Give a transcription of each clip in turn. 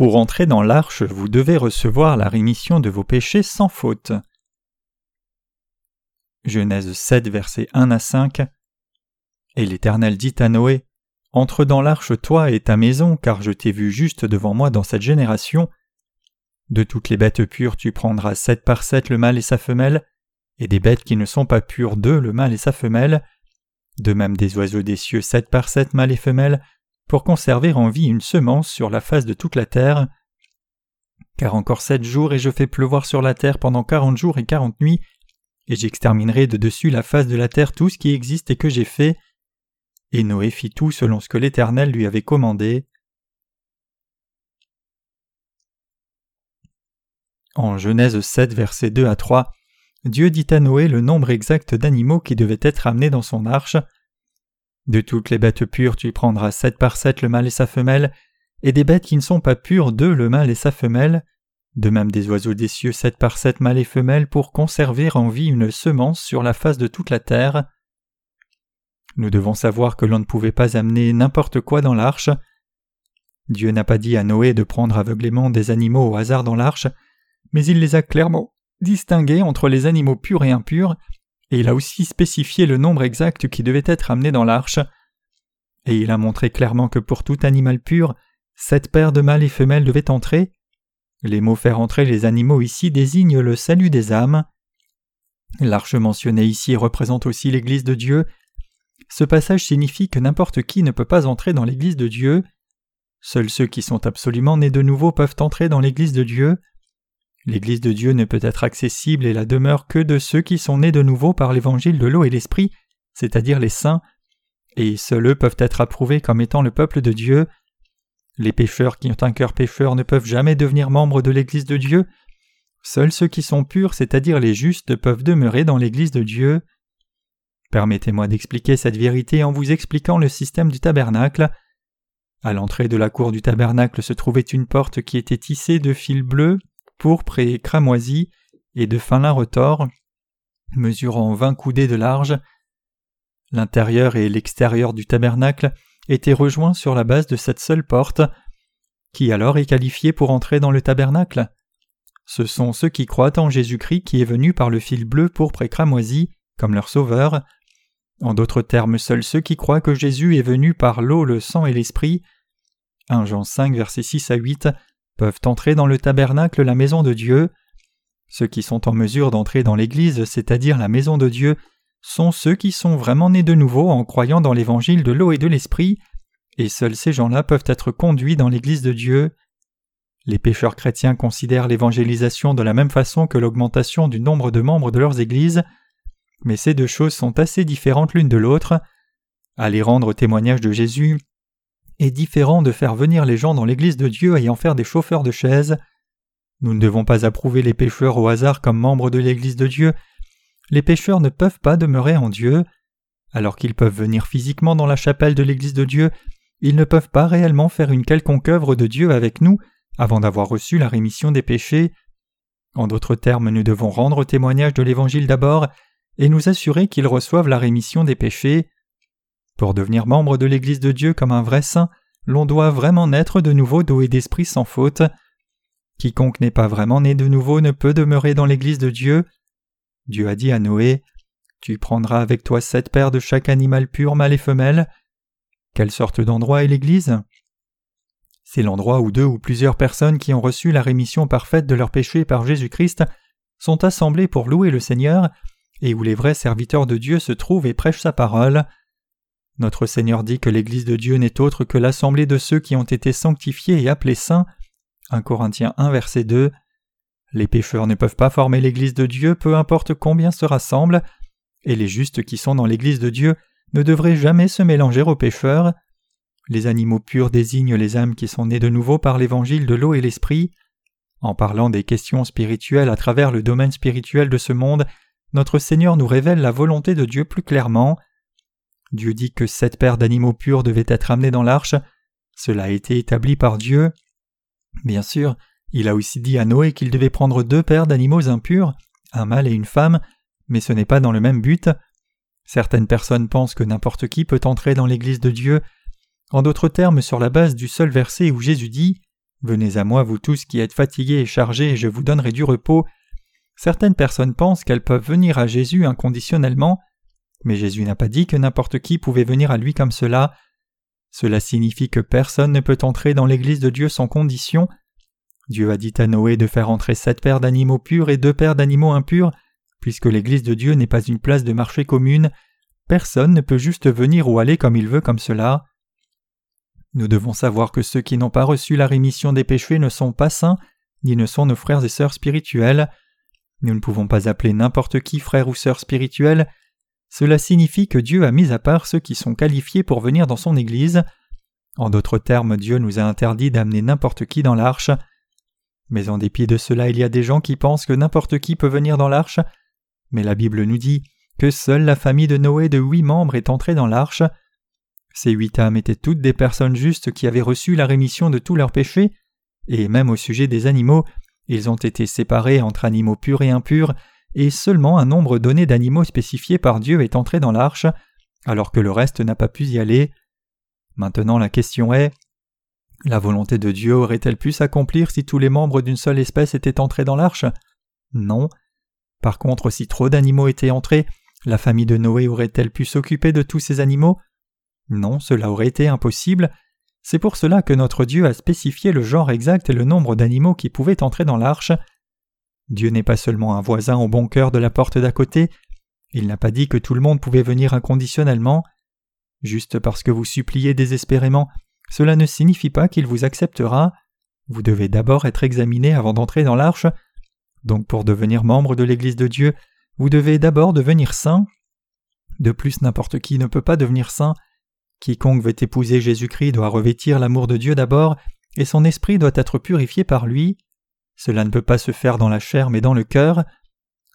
Pour entrer dans l'arche, vous devez recevoir la rémission de vos péchés sans faute. Genèse 7, versets 1 à 5. Et l'Éternel dit à Noé Entre dans l'arche, toi et ta maison, car je t'ai vu juste devant moi dans cette génération. De toutes les bêtes pures, tu prendras sept par sept le mâle et sa femelle, et des bêtes qui ne sont pas pures deux le mâle et sa femelle, de même des oiseaux des cieux sept par sept mâles et femelles, pour conserver en vie une semence sur la face de toute la terre. Car encore sept jours et je fais pleuvoir sur la terre pendant quarante jours et quarante nuits, et j'exterminerai de dessus la face de la terre tout ce qui existe et que j'ai fait. Et Noé fit tout selon ce que l'Éternel lui avait commandé. En Genèse 7, versets 2 à 3, Dieu dit à Noé le nombre exact d'animaux qui devaient être amenés dans son arche. De toutes les bêtes pures, tu prendras sept par sept le mâle et sa femelle, et des bêtes qui ne sont pas pures, deux le mâle et sa femelle, de même des oiseaux des cieux sept par sept mâles et femelles pour conserver en vie une semence sur la face de toute la terre. Nous devons savoir que l'on ne pouvait pas amener n'importe quoi dans l'arche. Dieu n'a pas dit à Noé de prendre aveuglément des animaux au hasard dans l'arche, mais il les a clairement distingués entre les animaux purs et impurs, et il a aussi spécifié le nombre exact qui devait être amené dans l'arche. Et il a montré clairement que pour tout animal pur, sept paires de mâles et femelles devaient entrer. Les mots faire entrer les animaux ici désignent le salut des âmes. L'arche mentionnée ici représente aussi l'Église de Dieu. Ce passage signifie que n'importe qui ne peut pas entrer dans l'Église de Dieu. Seuls ceux qui sont absolument nés de nouveau peuvent entrer dans l'Église de Dieu. L'Église de Dieu ne peut être accessible et la demeure que de ceux qui sont nés de nouveau par l'évangile de l'eau et l'esprit, c'est-à-dire les saints, et seuls eux peuvent être approuvés comme étant le peuple de Dieu. Les pécheurs qui ont un cœur pécheur ne peuvent jamais devenir membres de l'Église de Dieu. Seuls ceux qui sont purs, c'est-à-dire les justes, peuvent demeurer dans l'Église de Dieu. Permettez-moi d'expliquer cette vérité en vous expliquant le système du tabernacle. À l'entrée de la cour du tabernacle se trouvait une porte qui était tissée de fils bleus, pourpre et cramoisi, et de fin lin retors, mesurant vingt coudées de large. L'intérieur et l'extérieur du tabernacle étaient rejoints sur la base de cette seule porte. Qui alors est qualifié pour entrer dans le tabernacle Ce sont ceux qui croient en Jésus-Christ qui est venu par le fil bleu, pourpre et cramoisi, comme leur sauveur. En d'autres termes, seuls ceux qui croient que Jésus est venu par l'eau, le sang et l'esprit. 1 Jean 5, versets 6 à 8 peuvent entrer dans le tabernacle, la maison de Dieu. Ceux qui sont en mesure d'entrer dans l'Église, c'est-à-dire la maison de Dieu, sont ceux qui sont vraiment nés de nouveau en croyant dans l'évangile de l'eau et de l'esprit, et seuls ces gens-là peuvent être conduits dans l'Église de Dieu. Les pécheurs chrétiens considèrent l'évangélisation de la même façon que l'augmentation du nombre de membres de leurs églises, mais ces deux choses sont assez différentes l'une de l'autre. Aller rendre témoignage de Jésus est différent de faire venir les gens dans l'Église de Dieu et en faire des chauffeurs de chaises. Nous ne devons pas approuver les pécheurs au hasard comme membres de l'Église de Dieu. Les pécheurs ne peuvent pas demeurer en Dieu. Alors qu'ils peuvent venir physiquement dans la chapelle de l'Église de Dieu, ils ne peuvent pas réellement faire une quelconque œuvre de Dieu avec nous avant d'avoir reçu la rémission des péchés. En d'autres termes, nous devons rendre témoignage de l'Évangile d'abord et nous assurer qu'ils reçoivent la rémission des péchés. Pour devenir membre de l'Église de Dieu comme un vrai saint, l'on doit vraiment naître de nouveau et d'esprit sans faute. Quiconque n'est pas vraiment né de nouveau ne peut demeurer dans l'Église de Dieu. Dieu a dit à Noé Tu prendras avec toi sept paires de chaque animal pur, mâle et femelle. Quelle sorte d'endroit est l'Église? C'est l'endroit où deux ou plusieurs personnes qui ont reçu la rémission parfaite de leurs péchés par Jésus-Christ sont assemblées pour louer le Seigneur, et où les vrais serviteurs de Dieu se trouvent et prêchent sa parole. Notre Seigneur dit que l'Église de Dieu n'est autre que l'assemblée de ceux qui ont été sanctifiés et appelés saints. 1 Corinthiens 1 verset 2. Les pécheurs ne peuvent pas former l'Église de Dieu peu importe combien se rassemblent, et les justes qui sont dans l'Église de Dieu ne devraient jamais se mélanger aux pécheurs. Les animaux purs désignent les âmes qui sont nées de nouveau par l'évangile de l'eau et l'esprit. En parlant des questions spirituelles à travers le domaine spirituel de ce monde, notre Seigneur nous révèle la volonté de Dieu plus clairement. Dieu dit que sept paires d'animaux purs devaient être amenés dans l'arche. Cela a été établi par Dieu. Bien sûr, il a aussi dit à Noé qu'il devait prendre deux paires d'animaux impurs, un mâle et une femme, mais ce n'est pas dans le même but. Certaines personnes pensent que n'importe qui peut entrer dans l'Église de Dieu. En d'autres termes, sur la base du seul verset où Jésus dit Venez à moi, vous tous qui êtes fatigués et chargés, et je vous donnerai du repos. Certaines personnes pensent qu'elles peuvent venir à Jésus inconditionnellement, mais Jésus n'a pas dit que n'importe qui pouvait venir à lui comme cela. Cela signifie que personne ne peut entrer dans l'Église de Dieu sans condition. Dieu a dit à Noé de faire entrer sept paires d'animaux purs et deux paires d'animaux impurs, puisque l'Église de Dieu n'est pas une place de marché commune, personne ne peut juste venir ou aller comme il veut comme cela. Nous devons savoir que ceux qui n'ont pas reçu la rémission des péchés ne sont pas saints, ni ne sont nos frères et sœurs spirituels. Nous ne pouvons pas appeler n'importe qui frère ou sœur spirituel. Cela signifie que Dieu a mis à part ceux qui sont qualifiés pour venir dans son Église. En d'autres termes, Dieu nous a interdit d'amener n'importe qui dans l'arche. Mais en dépit de cela, il y a des gens qui pensent que n'importe qui peut venir dans l'arche. Mais la Bible nous dit que seule la famille de Noé de huit membres est entrée dans l'arche. Ces huit âmes étaient toutes des personnes justes qui avaient reçu la rémission de tous leurs péchés, et même au sujet des animaux, ils ont été séparés entre animaux purs et impurs, et seulement un nombre donné d'animaux spécifiés par Dieu est entré dans l'arche, alors que le reste n'a pas pu y aller. Maintenant la question est la volonté de Dieu aurait-elle pu s'accomplir si tous les membres d'une seule espèce étaient entrés dans l'arche? Non. Par contre, si trop d'animaux étaient entrés, la famille de Noé aurait-elle pu s'occuper de tous ces animaux? Non, cela aurait été impossible. C'est pour cela que notre Dieu a spécifié le genre exact et le nombre d'animaux qui pouvaient entrer dans l'arche. Dieu n'est pas seulement un voisin au bon cœur de la porte d'à côté, il n'a pas dit que tout le monde pouvait venir inconditionnellement. Juste parce que vous suppliez désespérément, cela ne signifie pas qu'il vous acceptera. Vous devez d'abord être examiné avant d'entrer dans l'arche. Donc pour devenir membre de l'Église de Dieu, vous devez d'abord devenir saint. De plus, n'importe qui ne peut pas devenir saint. Quiconque veut épouser Jésus-Christ doit revêtir l'amour de Dieu d'abord, et son esprit doit être purifié par lui. Cela ne peut pas se faire dans la chair mais dans le cœur.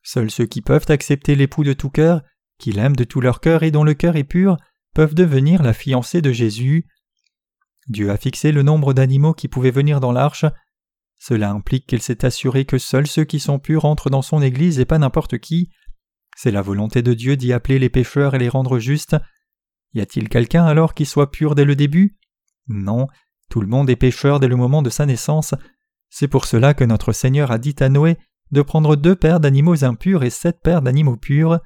Seuls ceux qui peuvent accepter l'époux de tout cœur, qui l'aiment de tout leur cœur et dont le cœur est pur, peuvent devenir la fiancée de Jésus. Dieu a fixé le nombre d'animaux qui pouvaient venir dans l'arche. Cela implique qu'il s'est assuré que seuls ceux qui sont purs entrent dans son Église et pas n'importe qui. C'est la volonté de Dieu d'y appeler les pécheurs et les rendre justes. Y a-t-il quelqu'un alors qui soit pur dès le début? Non, tout le monde est pécheur dès le moment de sa naissance. C'est pour cela que notre Seigneur a dit à Noé de prendre deux paires d'animaux impurs et sept paires d'animaux purs.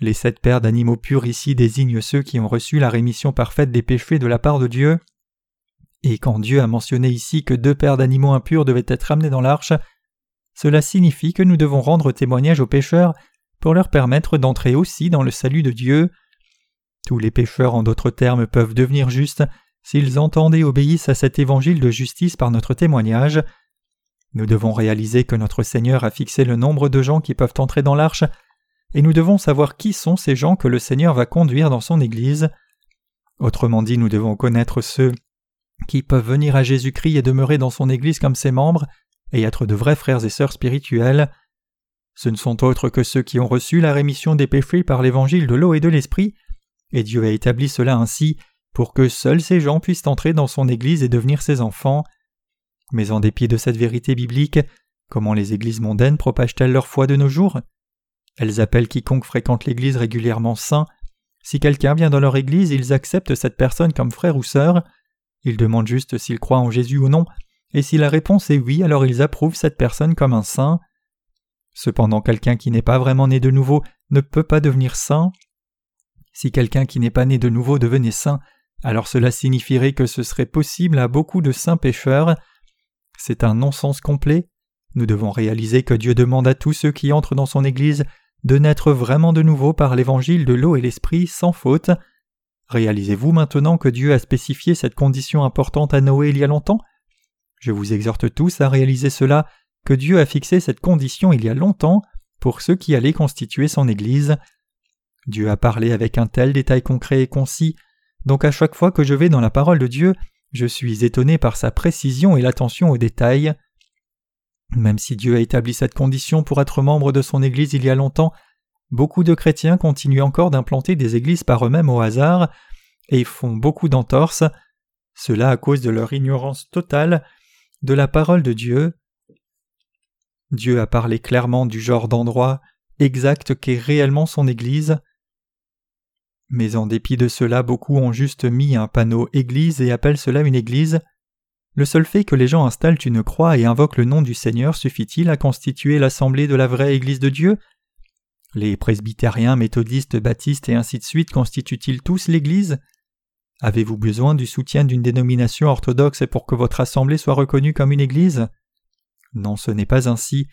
Les sept paires d'animaux purs ici désignent ceux qui ont reçu la rémission parfaite des péchés de la part de Dieu. Et quand Dieu a mentionné ici que deux paires d'animaux impurs devaient être amenés dans l'arche, cela signifie que nous devons rendre témoignage aux pécheurs pour leur permettre d'entrer aussi dans le salut de Dieu. Tous les pécheurs en d'autres termes peuvent devenir justes s'ils entendent et obéissent à cet évangile de justice par notre témoignage. Nous devons réaliser que notre Seigneur a fixé le nombre de gens qui peuvent entrer dans l'arche, et nous devons savoir qui sont ces gens que le Seigneur va conduire dans son Église. Autrement dit, nous devons connaître ceux qui peuvent venir à Jésus-Christ et demeurer dans son Église comme ses membres, et être de vrais frères et sœurs spirituels. Ce ne sont autres que ceux qui ont reçu la rémission des péchés par l'évangile de l'eau et de l'esprit, et Dieu a établi cela ainsi pour que seuls ces gens puissent entrer dans son Église et devenir ses enfants. Mais en dépit de cette vérité biblique, comment les églises mondaines propagent-elles leur foi de nos jours? Elles appellent quiconque fréquente l'Église régulièrement saint. Si quelqu'un vient dans leur Église, ils acceptent cette personne comme frère ou sœur. Ils demandent juste s'il croit en Jésus ou non, et si la réponse est oui, alors ils approuvent cette personne comme un saint. Cependant, quelqu'un qui n'est pas vraiment né de nouveau ne peut pas devenir saint. Si quelqu'un qui n'est pas né de nouveau devenait saint, alors cela signifierait que ce serait possible à beaucoup de saints pécheurs. C'est un non-sens complet. Nous devons réaliser que Dieu demande à tous ceux qui entrent dans son Église de naître vraiment de nouveau par l'évangile de l'eau et l'esprit sans faute. Réalisez-vous maintenant que Dieu a spécifié cette condition importante à Noé il y a longtemps? Je vous exhorte tous à réaliser cela, que Dieu a fixé cette condition il y a longtemps pour ceux qui allaient constituer son Église. Dieu a parlé avec un tel détail concret et concis, donc à chaque fois que je vais dans la parole de Dieu, je suis étonné par sa précision et l'attention aux détails. Même si Dieu a établi cette condition pour être membre de son Église il y a longtemps, beaucoup de chrétiens continuent encore d'implanter des églises par eux-mêmes au hasard et font beaucoup d'entorses, cela à cause de leur ignorance totale de la parole de Dieu. Dieu a parlé clairement du genre d'endroit exact qu'est réellement son Église. Mais en dépit de cela, beaucoup ont juste mis un panneau Église et appellent cela une Église. Le seul fait que les gens installent une croix et invoquent le nom du Seigneur suffit-il à constituer l'assemblée de la vraie Église de Dieu? Les presbytériens, méthodistes, baptistes et ainsi de suite constituent-ils tous l'Église? Avez-vous besoin du soutien d'une dénomination orthodoxe pour que votre assemblée soit reconnue comme une Église? Non, ce n'est pas ainsi,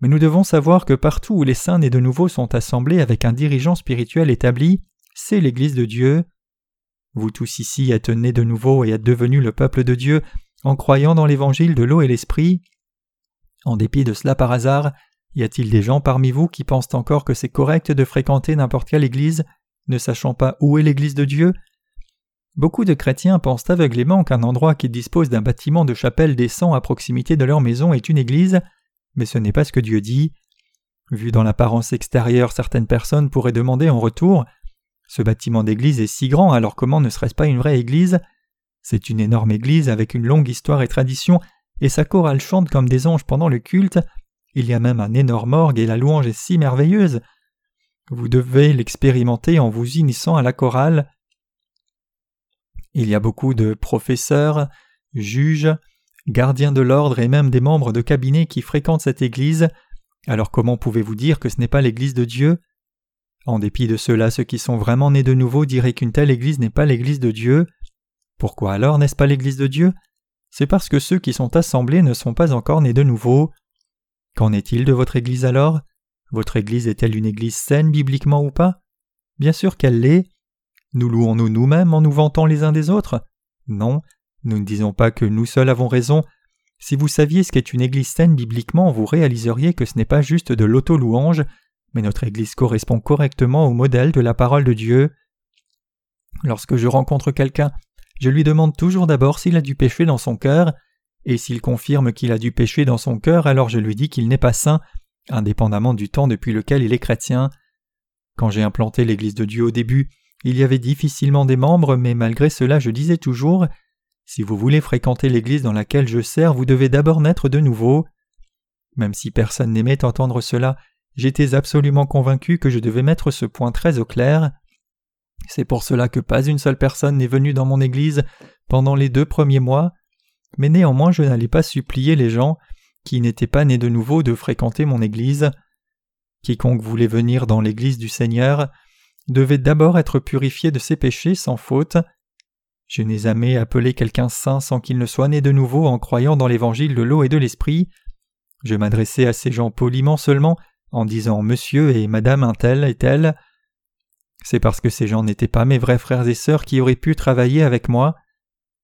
mais nous devons savoir que partout où les saints nés de nouveau sont assemblés avec un dirigeant spirituel établi, c'est l'Église de Dieu. Vous tous ici êtes nés de nouveau et êtes devenus le peuple de Dieu en croyant dans l'évangile de l'eau et l'esprit. En dépit de cela par hasard, y a-t-il des gens parmi vous qui pensent encore que c'est correct de fréquenter n'importe quelle église, ne sachant pas où est l'église de Dieu? Beaucoup de chrétiens pensent aveuglément qu'un endroit qui dispose d'un bâtiment de chapelle décent à proximité de leur maison est une église, mais ce n'est pas ce que Dieu dit. Vu dans l'apparence extérieure, certaines personnes pourraient demander en retour Ce bâtiment d'église est si grand, alors comment ne serait-ce pas une vraie église? C'est une énorme église avec une longue histoire et tradition, et sa chorale chante comme des anges pendant le culte. Il y a même un énorme orgue et la louange est si merveilleuse. Vous devez l'expérimenter en vous unissant à la chorale. Il y a beaucoup de professeurs, juges, gardiens de l'ordre et même des membres de cabinet qui fréquentent cette église. Alors comment pouvez-vous dire que ce n'est pas l'église de Dieu? En dépit de cela, ceux qui sont vraiment nés de nouveau diraient qu'une telle église n'est pas l'église de Dieu. Pourquoi alors n'est-ce pas l'Église de Dieu? C'est parce que ceux qui sont assemblés ne sont pas encore nés de nouveau. Qu'en est-il de votre Église alors? Votre Église est-elle une Église saine bibliquement ou pas? Bien sûr qu'elle l'est. Nous louons-nous nous-mêmes en nous vantant les uns des autres? Non, nous ne disons pas que nous seuls avons raison. Si vous saviez ce qu'est une Église saine bibliquement, vous réaliseriez que ce n'est pas juste de l'auto-louange, mais notre Église correspond correctement au modèle de la parole de Dieu. Lorsque je rencontre quelqu'un je lui demande toujours d'abord s'il a du péché dans son cœur, et s'il confirme qu'il a du péché dans son cœur, alors je lui dis qu'il n'est pas saint, indépendamment du temps depuis lequel il est chrétien. Quand j'ai implanté l'Église de Dieu au début, il y avait difficilement des membres, mais malgré cela je disais toujours Si vous voulez fréquenter l'Église dans laquelle je sers, vous devez d'abord naître de nouveau. Même si personne n'aimait entendre cela, j'étais absolument convaincu que je devais mettre ce point très au clair. C'est pour cela que pas une seule personne n'est venue dans mon Église pendant les deux premiers mois, mais néanmoins je n'allais pas supplier les gens qui n'étaient pas nés de nouveau de fréquenter mon Église. Quiconque voulait venir dans l'Église du Seigneur devait d'abord être purifié de ses péchés sans faute. Je n'ai jamais appelé quelqu'un saint sans qu'il ne soit né de nouveau en croyant dans l'évangile de l'eau et de l'esprit. Je m'adressais à ces gens poliment seulement en disant monsieur et madame un tel et tel. C'est parce que ces gens n'étaient pas mes vrais frères et sœurs qui auraient pu travailler avec moi.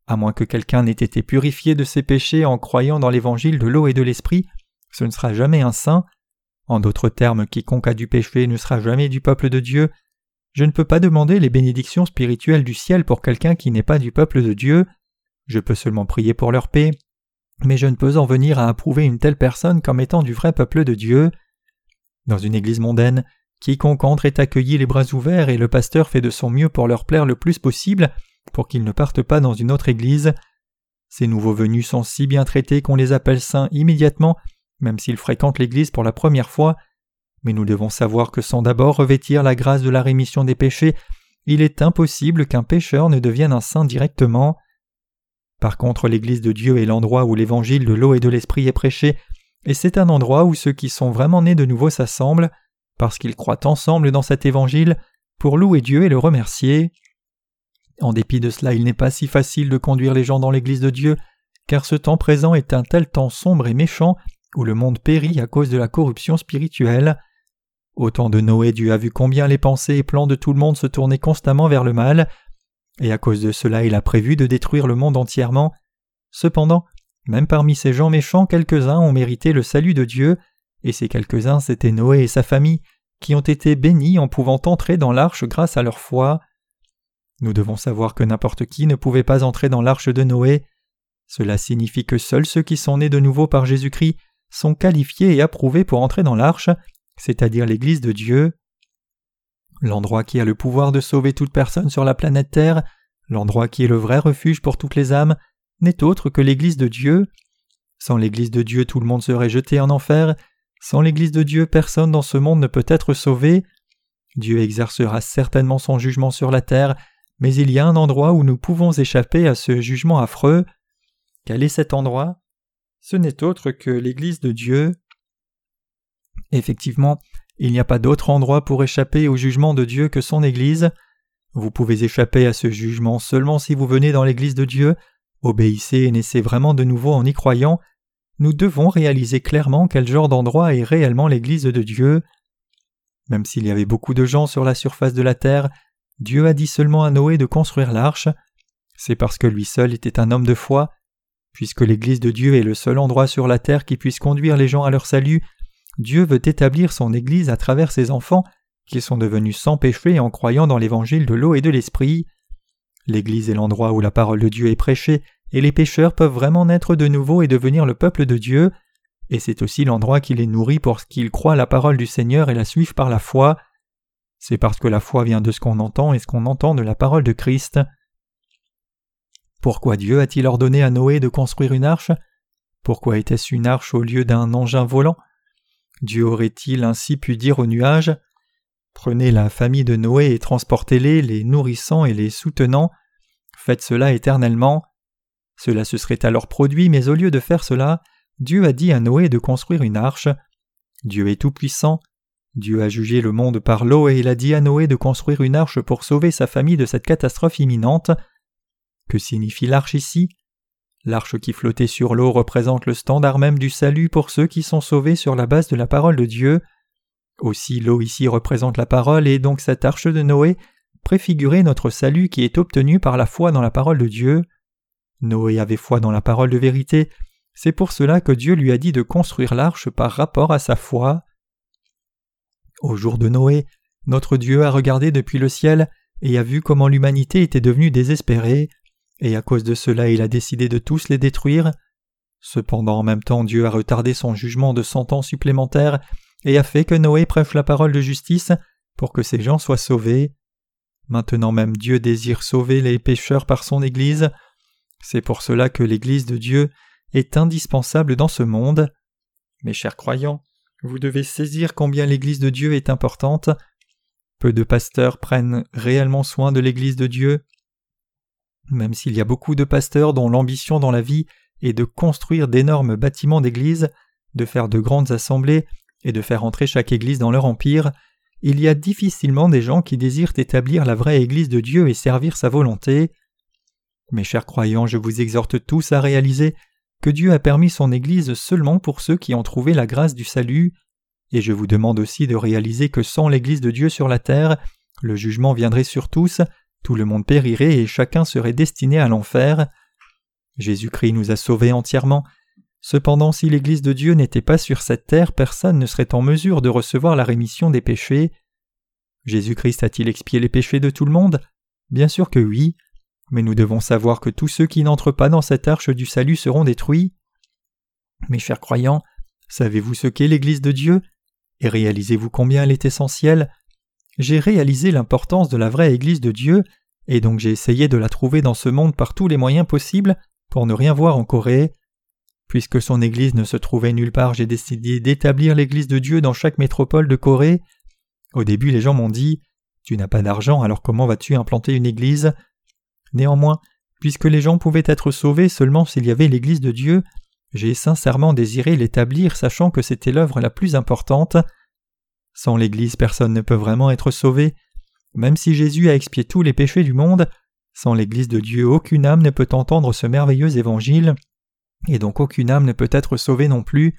À moins que quelqu'un n'ait été purifié de ses péchés en croyant dans l'évangile de l'eau et de l'esprit, ce ne sera jamais un saint. En d'autres termes, quiconque a du péché ne sera jamais du peuple de Dieu. Je ne peux pas demander les bénédictions spirituelles du ciel pour quelqu'un qui n'est pas du peuple de Dieu. Je peux seulement prier pour leur paix. Mais je ne peux en venir à approuver une telle personne comme étant du vrai peuple de Dieu. Dans une église mondaine, Quiconque entre est accueilli les bras ouverts et le pasteur fait de son mieux pour leur plaire le plus possible pour qu'ils ne partent pas dans une autre église. Ces nouveaux venus sont si bien traités qu'on les appelle saints immédiatement, même s'ils fréquentent l'église pour la première fois. Mais nous devons savoir que sans d'abord revêtir la grâce de la rémission des péchés, il est impossible qu'un pécheur ne devienne un saint directement. Par contre, l'église de Dieu est l'endroit où l'évangile de l'eau et de l'esprit est prêché, et c'est un endroit où ceux qui sont vraiment nés de nouveau s'assemblent parce qu'ils croient ensemble dans cet évangile pour louer Dieu et le remercier. En dépit de cela, il n'est pas si facile de conduire les gens dans l'Église de Dieu, car ce temps présent est un tel temps sombre et méchant où le monde périt à cause de la corruption spirituelle. Au temps de Noé, Dieu a vu combien les pensées et plans de tout le monde se tournaient constamment vers le mal, et à cause de cela il a prévu de détruire le monde entièrement. Cependant, même parmi ces gens méchants, quelques-uns ont mérité le salut de Dieu, et ces quelques-uns c'étaient Noé et sa famille, qui ont été bénis en pouvant entrer dans l'arche grâce à leur foi. Nous devons savoir que n'importe qui ne pouvait pas entrer dans l'arche de Noé. Cela signifie que seuls ceux qui sont nés de nouveau par Jésus-Christ sont qualifiés et approuvés pour entrer dans l'arche, c'est-à-dire l'Église de Dieu. L'endroit qui a le pouvoir de sauver toute personne sur la planète Terre, l'endroit qui est le vrai refuge pour toutes les âmes, n'est autre que l'Église de Dieu. Sans l'Église de Dieu, tout le monde serait jeté en enfer, sans l'Église de Dieu, personne dans ce monde ne peut être sauvé. Dieu exercera certainement son jugement sur la terre, mais il y a un endroit où nous pouvons échapper à ce jugement affreux. Quel est cet endroit? Ce n'est autre que l'Église de Dieu. Effectivement, il n'y a pas d'autre endroit pour échapper au jugement de Dieu que son Église. Vous pouvez échapper à ce jugement seulement si vous venez dans l'Église de Dieu, obéissez et naissez vraiment de nouveau en y croyant. Nous devons réaliser clairement quel genre d'endroit est réellement l'Église de Dieu. Même s'il y avait beaucoup de gens sur la surface de la terre, Dieu a dit seulement à Noé de construire l'arche. C'est parce que lui seul était un homme de foi. Puisque l'Église de Dieu est le seul endroit sur la terre qui puisse conduire les gens à leur salut, Dieu veut établir son Église à travers ses enfants qu'ils sont devenus sans péché en croyant dans l'évangile de l'eau et de l'esprit. L'Église est l'endroit où la parole de Dieu est prêchée, et les pécheurs peuvent vraiment naître de nouveau et devenir le peuple de Dieu, et c'est aussi l'endroit qui les nourrit pour qu'ils croient la parole du Seigneur et la suivent par la foi. C'est parce que la foi vient de ce qu'on entend et ce qu'on entend de la parole de Christ. Pourquoi Dieu a-t-il ordonné à Noé de construire une arche? Pourquoi était-ce une arche au lieu d'un engin volant? Dieu aurait-il ainsi pu dire aux nuages Prenez la famille de Noé et transportez-les, les nourrissant et les soutenant. Faites cela éternellement. Cela se serait alors produit, mais au lieu de faire cela, Dieu a dit à Noé de construire une arche. Dieu est tout-puissant. Dieu a jugé le monde par l'eau et il a dit à Noé de construire une arche pour sauver sa famille de cette catastrophe imminente. Que signifie l'arche ici? L'arche qui flottait sur l'eau représente le standard même du salut pour ceux qui sont sauvés sur la base de la parole de Dieu. Aussi l'eau ici représente la parole et donc cette arche de Noé préfigurait notre salut qui est obtenu par la foi dans la parole de Dieu. Noé avait foi dans la parole de vérité, c'est pour cela que Dieu lui a dit de construire l'arche par rapport à sa foi. Au jour de Noé, notre Dieu a regardé depuis le ciel et a vu comment l'humanité était devenue désespérée, et à cause de cela il a décidé de tous les détruire. Cependant en même temps Dieu a retardé son jugement de cent ans supplémentaires et a fait que Noé prêche la parole de justice pour que ces gens soient sauvés. Maintenant même Dieu désire sauver les pécheurs par son Église. C'est pour cela que l'Église de Dieu est indispensable dans ce monde. Mes chers croyants, vous devez saisir combien l'Église de Dieu est importante. Peu de pasteurs prennent réellement soin de l'Église de Dieu. Même s'il y a beaucoup de pasteurs dont l'ambition dans la vie est de construire d'énormes bâtiments d'église, de faire de grandes assemblées et de faire entrer chaque Église dans leur empire, il y a difficilement des gens qui désirent établir la vraie Église de Dieu et servir sa volonté. Mes chers croyants, je vous exhorte tous à réaliser que Dieu a permis son Église seulement pour ceux qui ont trouvé la grâce du salut, et je vous demande aussi de réaliser que sans l'Église de Dieu sur la terre, le jugement viendrait sur tous, tout le monde périrait et chacun serait destiné à l'enfer. Jésus-Christ nous a sauvés entièrement, Cependant, si l'Église de Dieu n'était pas sur cette terre, personne ne serait en mesure de recevoir la rémission des péchés. Jésus-Christ a-t-il expié les péchés de tout le monde? Bien sûr que oui, mais nous devons savoir que tous ceux qui n'entrent pas dans cette arche du salut seront détruits. Mes chers croyants, savez-vous ce qu'est l'Église de Dieu? Et réalisez-vous combien elle est essentielle? J'ai réalisé l'importance de la vraie Église de Dieu, et donc j'ai essayé de la trouver dans ce monde par tous les moyens possibles pour ne rien voir en Corée. Puisque son Église ne se trouvait nulle part, j'ai décidé d'établir l'Église de Dieu dans chaque métropole de Corée. Au début, les gens m'ont dit Tu n'as pas d'argent, alors comment vas-tu implanter une Église? Néanmoins, puisque les gens pouvaient être sauvés seulement s'il y avait l'Église de Dieu, j'ai sincèrement désiré l'établir, sachant que c'était l'œuvre la plus importante. Sans l'Église, personne ne peut vraiment être sauvé. Même si Jésus a expié tous les péchés du monde, sans l'Église de Dieu, aucune âme ne peut entendre ce merveilleux évangile et donc aucune âme ne peut être sauvée non plus.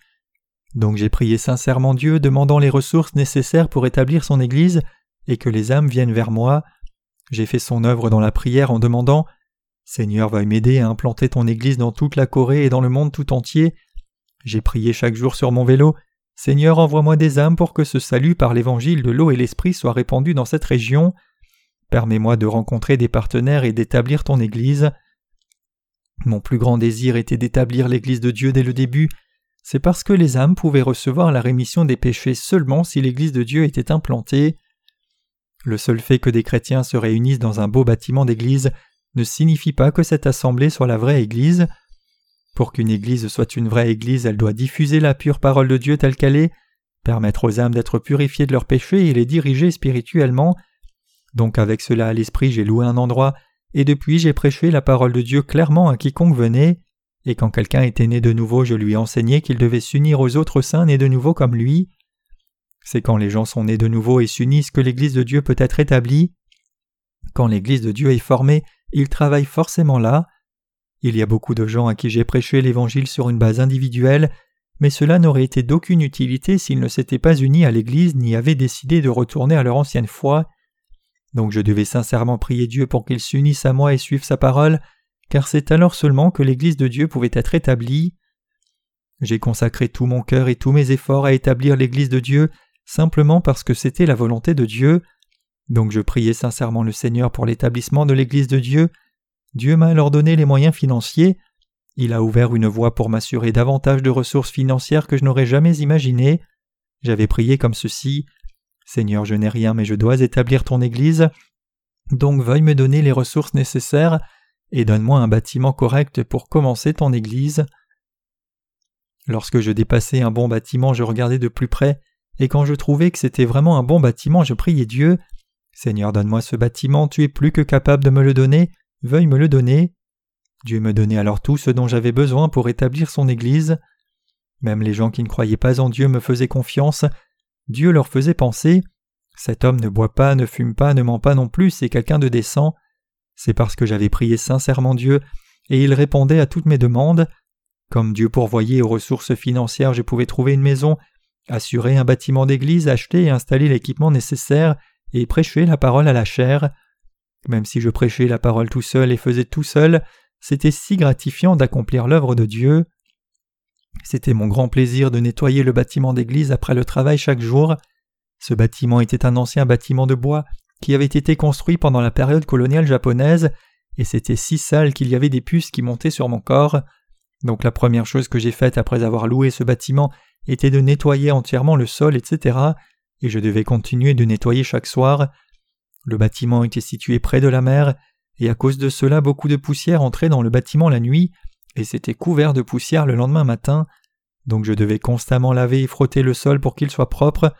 Donc j'ai prié sincèrement Dieu, demandant les ressources nécessaires pour établir son Église, et que les âmes viennent vers moi. J'ai fait son œuvre dans la prière en demandant Seigneur, va m'aider à implanter ton Église dans toute la Corée et dans le monde tout entier. J'ai prié chaque jour sur mon vélo Seigneur, envoie-moi des âmes pour que ce salut par l'évangile de l'eau et l'esprit soit répandu dans cette région. Permets-moi de rencontrer des partenaires et d'établir ton Église. Mon plus grand désir était d'établir l'Église de Dieu dès le début, c'est parce que les âmes pouvaient recevoir la rémission des péchés seulement si l'Église de Dieu était implantée. Le seul fait que des chrétiens se réunissent dans un beau bâtiment d'Église ne signifie pas que cette assemblée soit la vraie Église. Pour qu'une Église soit une vraie Église, elle doit diffuser la pure parole de Dieu telle qu'elle est, permettre aux âmes d'être purifiées de leurs péchés et les diriger spirituellement. Donc avec cela à l'esprit j'ai loué un endroit et depuis j'ai prêché la parole de Dieu clairement à quiconque venait, et quand quelqu'un était né de nouveau, je lui ai enseigné qu'il devait s'unir aux autres saints nés de nouveau comme lui. C'est quand les gens sont nés de nouveau et s'unissent que l'Église de Dieu peut être établie. Quand l'Église de Dieu est formée, ils travaillent forcément là. Il y a beaucoup de gens à qui j'ai prêché l'Évangile sur une base individuelle, mais cela n'aurait été d'aucune utilité s'ils ne s'étaient pas unis à l'Église ni avaient décidé de retourner à leur ancienne foi. Donc je devais sincèrement prier Dieu pour qu'il s'unisse à moi et suive sa parole, car c'est alors seulement que l'Église de Dieu pouvait être établie. J'ai consacré tout mon cœur et tous mes efforts à établir l'Église de Dieu simplement parce que c'était la volonté de Dieu. Donc je priais sincèrement le Seigneur pour l'établissement de l'Église de Dieu. Dieu m'a alors donné les moyens financiers. Il a ouvert une voie pour m'assurer davantage de ressources financières que je n'aurais jamais imaginées. J'avais prié comme ceci. Seigneur, je n'ai rien, mais je dois établir ton Église. Donc veuille me donner les ressources nécessaires et donne-moi un bâtiment correct pour commencer ton Église. Lorsque je dépassais un bon bâtiment, je regardais de plus près, et quand je trouvais que c'était vraiment un bon bâtiment, je priais Dieu. Seigneur, donne-moi ce bâtiment, tu es plus que capable de me le donner, veuille me le donner. Dieu me donnait alors tout ce dont j'avais besoin pour établir son Église. Même les gens qui ne croyaient pas en Dieu me faisaient confiance. Dieu leur faisait penser Cet homme ne boit pas, ne fume pas, ne ment pas non plus, c'est quelqu'un de décent. C'est parce que j'avais prié sincèrement Dieu, et il répondait à toutes mes demandes. Comme Dieu pourvoyait aux ressources financières, je pouvais trouver une maison, assurer un bâtiment d'église, acheter et installer l'équipement nécessaire, et prêcher la parole à la chair. Même si je prêchais la parole tout seul et faisais tout seul, c'était si gratifiant d'accomplir l'œuvre de Dieu. C'était mon grand plaisir de nettoyer le bâtiment d'église après le travail chaque jour. Ce bâtiment était un ancien bâtiment de bois qui avait été construit pendant la période coloniale japonaise, et c'était si sale qu'il y avait des puces qui montaient sur mon corps. Donc la première chose que j'ai faite après avoir loué ce bâtiment était de nettoyer entièrement le sol, etc., et je devais continuer de nettoyer chaque soir. Le bâtiment était situé près de la mer, et à cause de cela beaucoup de poussière entrait dans le bâtiment la nuit, et c'était couvert de poussière le lendemain matin, donc je devais constamment laver et frotter le sol pour qu'il soit propre.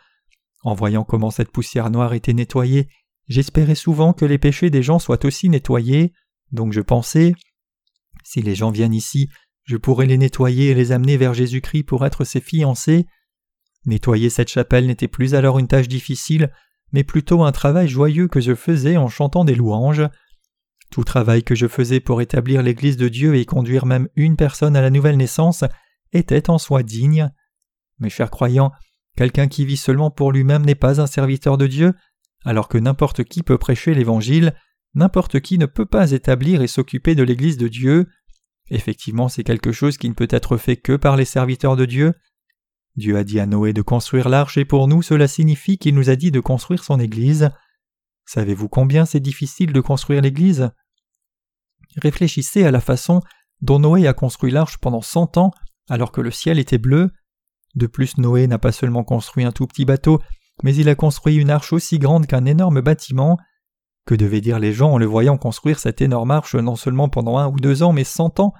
En voyant comment cette poussière noire était nettoyée, J'espérais souvent que les péchés des gens soient aussi nettoyés, donc je pensais si les gens viennent ici, je pourrais les nettoyer et les amener vers Jésus-Christ pour être ses fiancés. Nettoyer cette chapelle n'était plus alors une tâche difficile, mais plutôt un travail joyeux que je faisais en chantant des louanges. Tout travail que je faisais pour établir l'Église de Dieu et conduire même une personne à la nouvelle naissance était en soi digne. Mes chers croyants, quelqu'un qui vit seulement pour lui-même n'est pas un serviteur de Dieu, alors que n'importe qui peut prêcher l'Évangile, n'importe qui ne peut pas établir et s'occuper de l'Église de Dieu. Effectivement, c'est quelque chose qui ne peut être fait que par les serviteurs de Dieu. Dieu a dit à Noé de construire l'arche et pour nous cela signifie qu'il nous a dit de construire son Église. Savez-vous combien c'est difficile de construire l'Église? Réfléchissez à la façon dont Noé a construit l'arche pendant cent ans alors que le ciel était bleu. De plus, Noé n'a pas seulement construit un tout petit bateau, mais il a construit une arche aussi grande qu'un énorme bâtiment. Que devaient dire les gens en le voyant construire cette énorme arche non seulement pendant un ou deux ans, mais cent ans?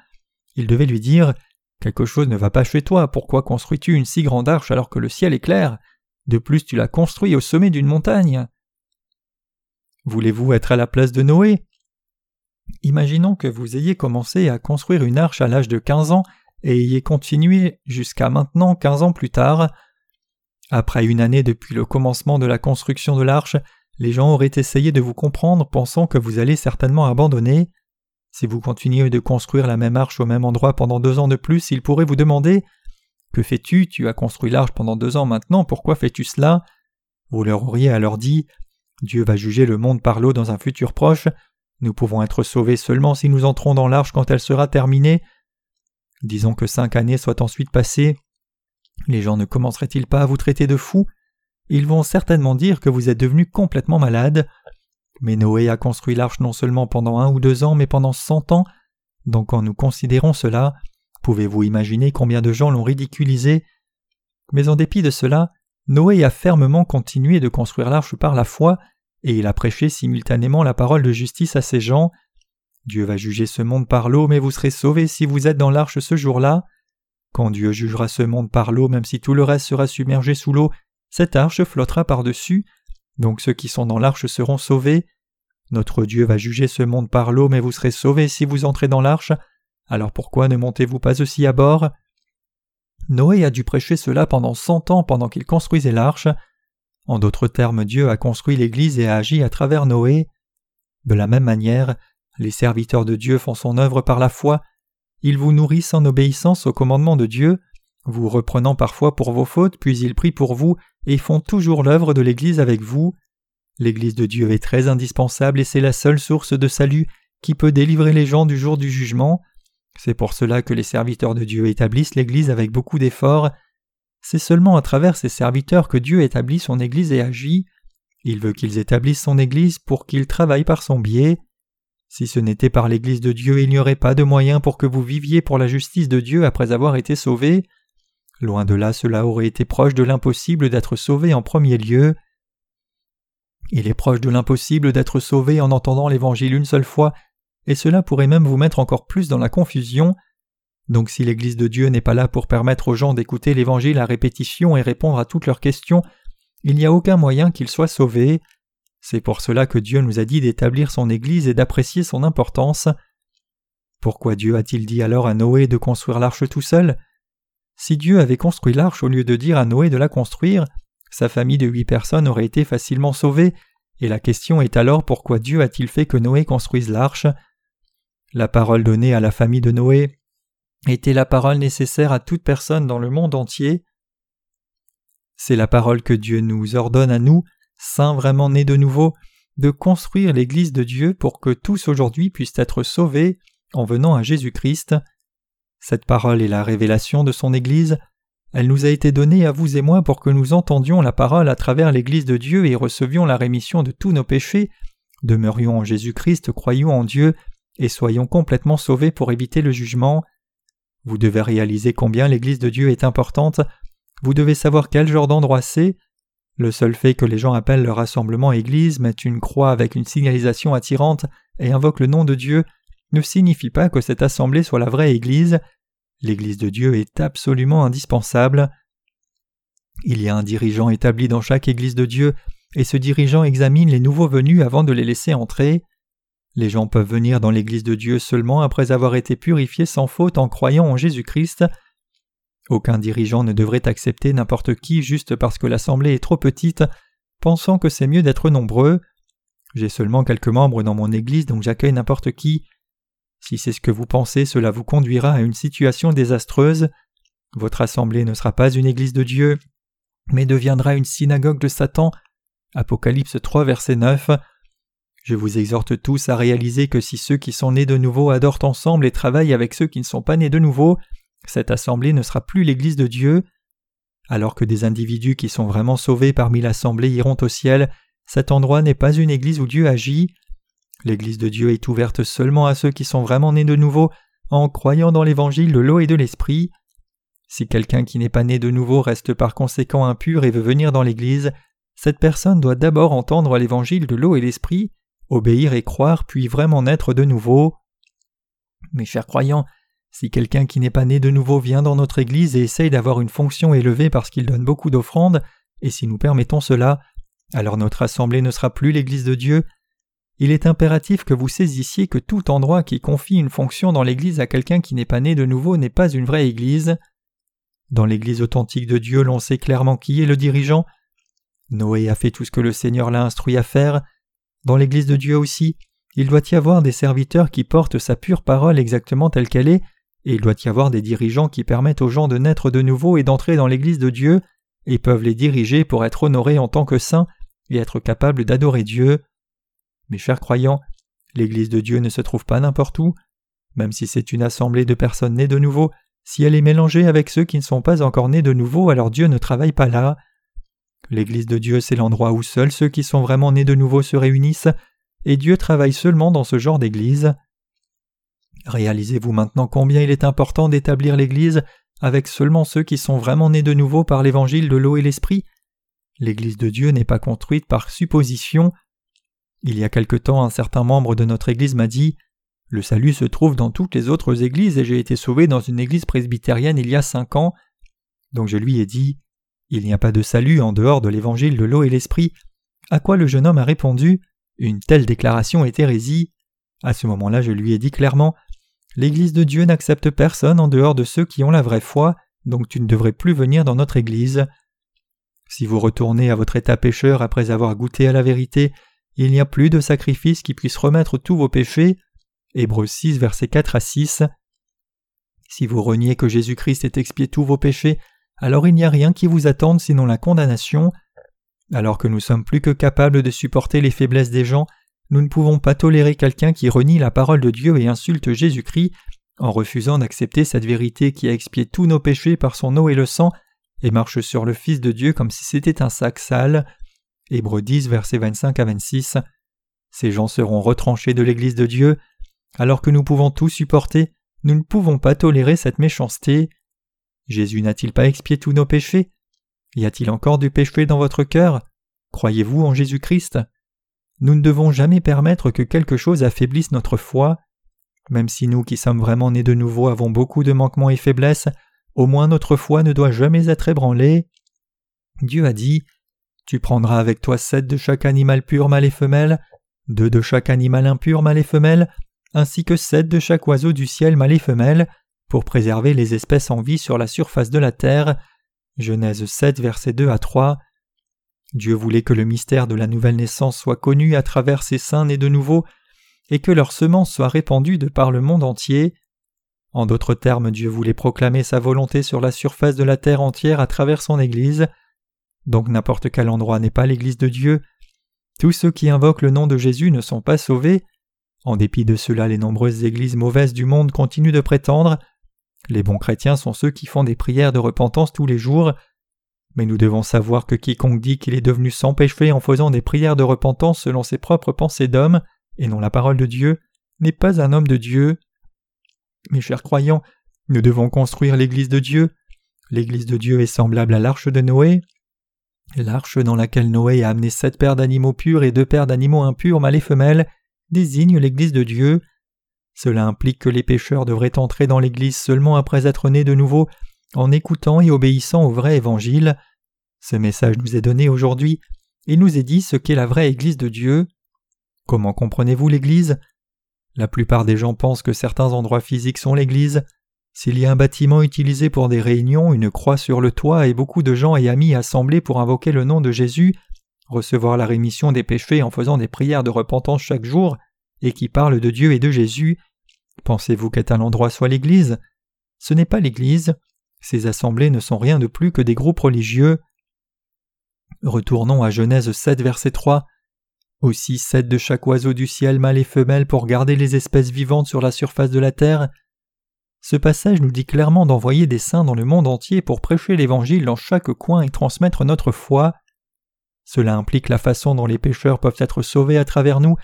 Ils devaient lui dire Quelque chose ne va pas chez toi, pourquoi construis-tu une si grande arche alors que le ciel est clair? De plus, tu l'as construit au sommet d'une montagne. Voulez-vous être à la place de Noé? Imaginons que vous ayez commencé à construire une arche à l'âge de quinze ans et ayez continué jusqu'à maintenant quinze ans plus tard. Après une année depuis le commencement de la construction de l'arche, les gens auraient essayé de vous comprendre pensant que vous allez certainement abandonner. Si vous continuez de construire la même arche au même endroit pendant deux ans de plus, ils pourraient vous demander Que fais-tu? Tu as construit l'arche pendant deux ans maintenant, pourquoi fais-tu cela? Vous leur auriez alors dit Dieu va juger le monde par l'eau dans un futur proche, nous pouvons être sauvés seulement si nous entrons dans l'arche quand elle sera terminée. Disons que cinq années soient ensuite passées, les gens ne commenceraient-ils pas à vous traiter de fou Ils vont certainement dire que vous êtes devenu complètement malade. Mais Noé a construit l'arche non seulement pendant un ou deux ans, mais pendant cent ans. Donc quand nous considérons cela, pouvez-vous imaginer combien de gens l'ont ridiculisé? Mais en dépit de cela, Noé a fermement continué de construire l'arche par la foi, et il a prêché simultanément la parole de justice à ces gens. Dieu va juger ce monde par l'eau, mais vous serez sauvés si vous êtes dans l'arche ce jour-là. Quand Dieu jugera ce monde par l'eau, même si tout le reste sera submergé sous l'eau, cette arche flottera par-dessus, donc ceux qui sont dans l'arche seront sauvés. Notre Dieu va juger ce monde par l'eau, mais vous serez sauvés si vous entrez dans l'arche, alors pourquoi ne montez-vous pas aussi à bord? Noé a dû prêcher cela pendant cent ans pendant qu'il construisait l'arche. En d'autres termes, Dieu a construit l'Église et a agi à travers Noé. De la même manière, les serviteurs de Dieu font son œuvre par la foi, ils vous nourrissent en obéissance aux commandements de Dieu, vous reprenant parfois pour vos fautes, puis ils prient pour vous et font toujours l'œuvre de l'Église avec vous. L'Église de Dieu est très indispensable et c'est la seule source de salut qui peut délivrer les gens du jour du jugement. C'est pour cela que les serviteurs de Dieu établissent l'Église avec beaucoup d'efforts. C'est seulement à travers ces serviteurs que Dieu établit son Église et agit. Il veut qu'ils établissent son Église pour qu'ils travaillent par son biais. Si ce n'était par l'Église de Dieu, il n'y aurait pas de moyen pour que vous viviez pour la justice de Dieu après avoir été sauvés. Loin de là, cela aurait été proche de l'impossible d'être sauvé en premier lieu. Il est proche de l'impossible d'être sauvé en entendant l'Évangile une seule fois, et cela pourrait même vous mettre encore plus dans la confusion. Donc si l'Église de Dieu n'est pas là pour permettre aux gens d'écouter l'Évangile à répétition et répondre à toutes leurs questions, il n'y a aucun moyen qu'ils soient sauvés. C'est pour cela que Dieu nous a dit d'établir son Église et d'apprécier son importance. Pourquoi Dieu a-t-il dit alors à Noé de construire l'arche tout seul? Si Dieu avait construit l'arche au lieu de dire à Noé de la construire, sa famille de huit personnes aurait été facilement sauvée, et la question est alors pourquoi Dieu a-t-il fait que Noé construise l'arche? La parole donnée à la famille de Noé était la parole nécessaire à toute personne dans le monde entier. C'est la parole que Dieu nous ordonne à nous, saints vraiment nés de nouveau, de construire l'Église de Dieu pour que tous aujourd'hui puissent être sauvés en venant à Jésus-Christ. Cette parole est la révélation de son Église, elle nous a été donnée à vous et moi pour que nous entendions la parole à travers l'Église de Dieu et recevions la rémission de tous nos péchés, demeurions en Jésus-Christ, croyons en Dieu, et soyons complètement sauvés pour éviter le jugement. Vous devez réaliser combien l'Église de Dieu est importante, vous devez savoir quel genre d'endroit c'est. Le seul fait que les gens appellent leur rassemblement Église, mettent une croix avec une signalisation attirante et invoquent le nom de Dieu ne signifie pas que cette assemblée soit la vraie Église. L'Église de Dieu est absolument indispensable. Il y a un dirigeant établi dans chaque Église de Dieu, et ce dirigeant examine les nouveaux venus avant de les laisser entrer. Les gens peuvent venir dans l'Église de Dieu seulement après avoir été purifiés sans faute en croyant en Jésus-Christ. Aucun dirigeant ne devrait accepter n'importe qui juste parce que l'assemblée est trop petite, pensant que c'est mieux d'être nombreux. J'ai seulement quelques membres dans mon Église, donc j'accueille n'importe qui. Si c'est ce que vous pensez, cela vous conduira à une situation désastreuse. Votre assemblée ne sera pas une église de Dieu, mais deviendra une synagogue de Satan. Apocalypse 3, verset 9. Je vous exhorte tous à réaliser que si ceux qui sont nés de nouveau adorent ensemble et travaillent avec ceux qui ne sont pas nés de nouveau, cette assemblée ne sera plus l'Église de Dieu. Alors que des individus qui sont vraiment sauvés parmi l'assemblée iront au ciel, cet endroit n'est pas une Église où Dieu agit. L'Église de Dieu est ouverte seulement à ceux qui sont vraiment nés de nouveau en croyant dans l'évangile de l'eau et de l'esprit. Si quelqu'un qui n'est pas né de nouveau reste par conséquent impur et veut venir dans l'Église, cette personne doit d'abord entendre l'évangile de l'eau et l'esprit, obéir et croire, puis vraiment naître de nouveau. Mes chers croyants, si quelqu'un qui n'est pas né de nouveau vient dans notre Église et essaye d'avoir une fonction élevée parce qu'il donne beaucoup d'offrandes, et si nous permettons cela, alors notre assemblée ne sera plus l'Église de Dieu, il est impératif que vous saisissiez que tout endroit qui confie une fonction dans l'Église à quelqu'un qui n'est pas né de nouveau n'est pas une vraie Église. Dans l'Église authentique de Dieu, l'on sait clairement qui est le dirigeant. Noé a fait tout ce que le Seigneur l'a instruit à faire. Dans l'Église de Dieu aussi, il doit y avoir des serviteurs qui portent sa pure parole exactement telle qu'elle est, et il doit y avoir des dirigeants qui permettent aux gens de naître de nouveau et d'entrer dans l'Église de Dieu, et peuvent les diriger pour être honorés en tant que saints et être capables d'adorer Dieu. Mes chers croyants, l'Église de Dieu ne se trouve pas n'importe où. Même si c'est une assemblée de personnes nées de nouveau, si elle est mélangée avec ceux qui ne sont pas encore nés de nouveau, alors Dieu ne travaille pas là. L'Église de Dieu, c'est l'endroit où seuls ceux qui sont vraiment nés de nouveau se réunissent, et Dieu travaille seulement dans ce genre d'Église. Réalisez-vous maintenant combien il est important d'établir l'Église avec seulement ceux qui sont vraiment nés de nouveau par l'évangile de l'eau et l'esprit? L'Église de Dieu n'est pas construite par supposition, il y a quelque temps, un certain membre de notre Église m'a dit Le salut se trouve dans toutes les autres églises et j'ai été sauvé dans une église presbytérienne il y a cinq ans. Donc je lui ai dit Il n'y a pas de salut en dehors de l'évangile de l'eau et l'esprit. À quoi le jeune homme a répondu Une telle déclaration est hérésie. À ce moment-là, je lui ai dit clairement L'Église de Dieu n'accepte personne en dehors de ceux qui ont la vraie foi, donc tu ne devrais plus venir dans notre Église. Si vous retournez à votre état pécheur après avoir goûté à la vérité, il n'y a plus de sacrifice qui puisse remettre tous vos péchés. Hébreux 6, versets 4 à 6. Si vous reniez que Jésus-Christ ait expié tous vos péchés, alors il n'y a rien qui vous attende sinon la condamnation. Alors que nous sommes plus que capables de supporter les faiblesses des gens, nous ne pouvons pas tolérer quelqu'un qui renie la parole de Dieu et insulte Jésus-Christ en refusant d'accepter cette vérité qui a expié tous nos péchés par son eau et le sang et marche sur le Fils de Dieu comme si c'était un sac sale. Hébreux 10, versets 25 à 26. Ces gens seront retranchés de l'Église de Dieu. Alors que nous pouvons tout supporter, nous ne pouvons pas tolérer cette méchanceté. Jésus n'a-t-il pas expié tous nos péchés? Y a-t-il encore du péché dans votre cœur? Croyez-vous en Jésus-Christ? Nous ne devons jamais permettre que quelque chose affaiblisse notre foi. Même si nous qui sommes vraiment nés de nouveau avons beaucoup de manquements et faiblesses, au moins notre foi ne doit jamais être ébranlée. Dieu a dit Tu prendras avec toi sept de chaque animal pur mâle et femelle, deux de chaque animal impur mâle et femelle, ainsi que sept de chaque oiseau du ciel mâle et femelle, pour préserver les espèces en vie sur la surface de la terre. Genèse 7, versets 2 à 3. Dieu voulait que le mystère de la nouvelle naissance soit connu à travers ses saints nés de nouveau, et que leur semence soit répandue de par le monde entier. En d'autres termes, Dieu voulait proclamer sa volonté sur la surface de la terre entière à travers son Église. Donc n'importe quel endroit n'est pas l'Église de Dieu. Tous ceux qui invoquent le nom de Jésus ne sont pas sauvés. En dépit de cela, les nombreuses églises mauvaises du monde continuent de prétendre. Les bons chrétiens sont ceux qui font des prières de repentance tous les jours. Mais nous devons savoir que quiconque dit qu'il est devenu sans péché en faisant des prières de repentance selon ses propres pensées d'homme, et non la parole de Dieu, n'est pas un homme de Dieu. Mes chers croyants, nous devons construire l'Église de Dieu. L'Église de Dieu est semblable à l'arche de Noé. L'arche dans laquelle Noé a amené sept paires d'animaux purs et deux paires d'animaux impurs, mâles et femelles, désigne l'Église de Dieu. Cela implique que les pécheurs devraient entrer dans l'Église seulement après être nés de nouveau, en écoutant et obéissant au vrai Évangile. Ce message nous est donné aujourd'hui, et nous est dit ce qu'est la vraie Église de Dieu. Comment comprenez-vous l'Église? La plupart des gens pensent que certains endroits physiques sont l'église. S'il y a un bâtiment utilisé pour des réunions, une croix sur le toit et beaucoup de gens et amis assemblés pour invoquer le nom de Jésus, recevoir la rémission des péchés en faisant des prières de repentance chaque jour, et qui parlent de Dieu et de Jésus, pensez-vous qu'à tel endroit soit l'Église? Ce n'est pas l'Église. Ces assemblées ne sont rien de plus que des groupes religieux. Retournons à Genèse 7, verset 3. Aussi sept de chaque oiseau du ciel mâle et femelle pour garder les espèces vivantes sur la surface de la terre. Ce passage nous dit clairement d'envoyer des saints dans le monde entier pour prêcher l'Évangile dans chaque coin et transmettre notre foi. Cela implique la façon dont les pécheurs peuvent être sauvés à travers nous,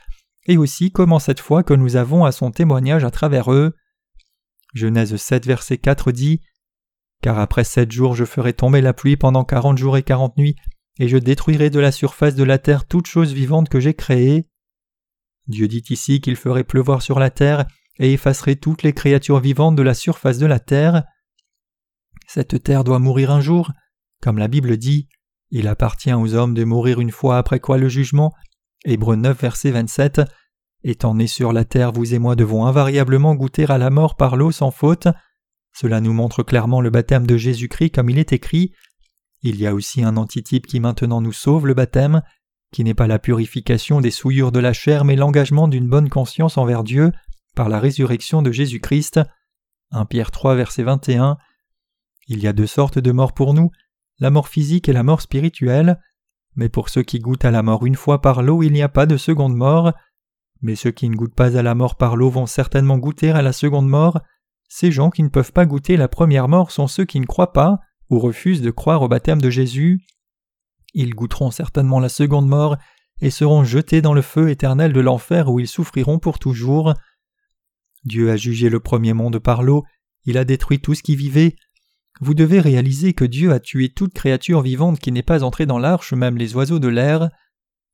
et aussi comment cette foi que nous avons à son témoignage à travers eux. Genèse 7 verset 4 dit Car après sept jours je ferai tomber la pluie pendant quarante jours et quarante nuits, et je détruirai de la surface de la terre toute chose vivante que j'ai créée. Dieu dit ici qu'il ferait pleuvoir sur la terre et effacerait toutes les créatures vivantes de la surface de la terre. Cette terre doit mourir un jour, comme la Bible dit, il appartient aux hommes de mourir une fois après quoi le jugement. Hébreux 9 verset 27. Étant nés sur la terre, vous et moi devons invariablement goûter à la mort par l'eau sans faute. Cela nous montre clairement le baptême de Jésus-Christ comme il est écrit. Il y a aussi un antitype qui maintenant nous sauve le baptême, qui n'est pas la purification des souillures de la chair, mais l'engagement d'une bonne conscience envers Dieu par la résurrection de Jésus-Christ. 1 Pierre 3, verset 21. Il y a deux sortes de mort pour nous, la mort physique et la mort spirituelle. Mais pour ceux qui goûtent à la mort une fois par l'eau, il n'y a pas de seconde mort. Mais ceux qui ne goûtent pas à la mort par l'eau vont certainement goûter à la seconde mort. Ces gens qui ne peuvent pas goûter la première mort sont ceux qui ne croient pas ou refusent de croire au baptême de Jésus, ils goûteront certainement la seconde mort et seront jetés dans le feu éternel de l'enfer où ils souffriront pour toujours. Dieu a jugé le premier monde par l'eau, il a détruit tout ce qui vivait. Vous devez réaliser que Dieu a tué toute créature vivante qui n'est pas entrée dans l'arche, même les oiseaux de l'air.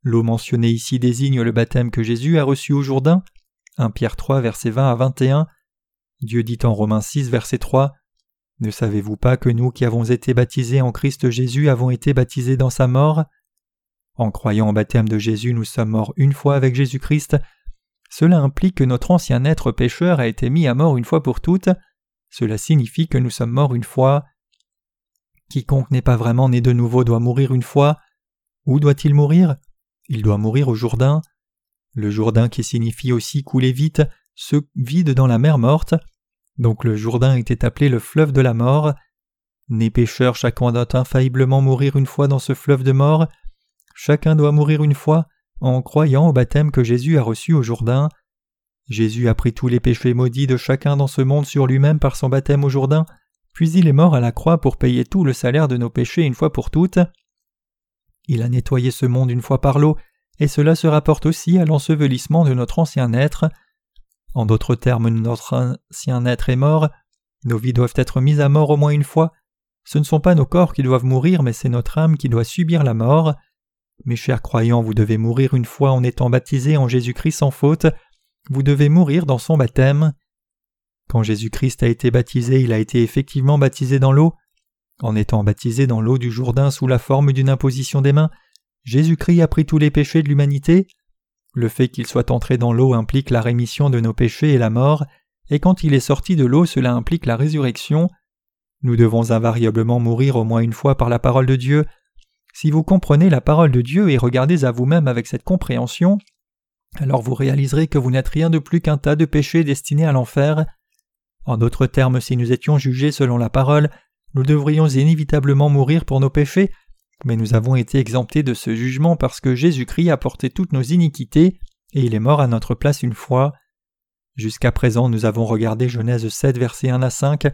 L'eau mentionnée ici désigne le baptême que Jésus a reçu au Jourdain. 1 Pierre 3, verset 20 à 21. Dieu dit en Romains 6, verset 3 ne savez-vous pas que nous qui avons été baptisés en Christ Jésus avons été baptisés dans sa mort? En croyant au baptême de Jésus, nous sommes morts une fois avec Jésus-Christ. Cela implique que notre ancien être pécheur a été mis à mort une fois pour toutes, cela signifie que nous sommes morts une fois. Quiconque n'est pas vraiment né de nouveau doit mourir une fois. Où doit-il mourir? Il doit mourir au Jourdain. Le Jourdain qui signifie aussi couler vite se vide dans la mer morte. Donc le Jourdain était appelé le fleuve de la mort. Né pécheur, chacun doit infailliblement mourir une fois dans ce fleuve de mort. Chacun doit mourir une fois en croyant au baptême que Jésus a reçu au Jourdain. Jésus a pris tous les péchés maudits de chacun dans ce monde sur lui-même par son baptême au Jourdain, puis il est mort à la croix pour payer tout le salaire de nos péchés une fois pour toutes. Il a nettoyé ce monde une fois par l'eau, et cela se rapporte aussi à l'ensevelissement de notre ancien être. En d'autres termes, notre ancien être est mort, nos vies doivent être mises à mort au moins une fois. Ce ne sont pas nos corps qui doivent mourir, mais c'est notre âme qui doit subir la mort. Mes chers croyants, vous devez mourir une fois en étant baptisés en Jésus-Christ sans faute, vous devez mourir dans son baptême. Quand Jésus-Christ a été baptisé, il a été effectivement baptisé dans l'eau. En étant baptisé dans l'eau du Jourdain sous la forme d'une imposition des mains, Jésus-Christ a pris tous les péchés de l'humanité. Le fait qu'il soit entré dans l'eau implique la rémission de nos péchés et la mort, et quand il est sorti de l'eau, cela implique la résurrection. Nous devons invariablement mourir au moins une fois par la parole de Dieu. Si vous comprenez la parole de Dieu et regardez à vous-même avec cette compréhension, alors vous réaliserez que vous n'êtes rien de plus qu'un tas de péchés destinés à l'enfer. En d'autres termes, si nous étions jugés selon la parole, nous devrions inévitablement mourir pour nos péchés, mais nous avons été exemptés de ce jugement parce que Jésus-Christ a porté toutes nos iniquités et il est mort à notre place une fois. Jusqu'à présent, nous avons regardé Genèse 7, versets 1 à 5,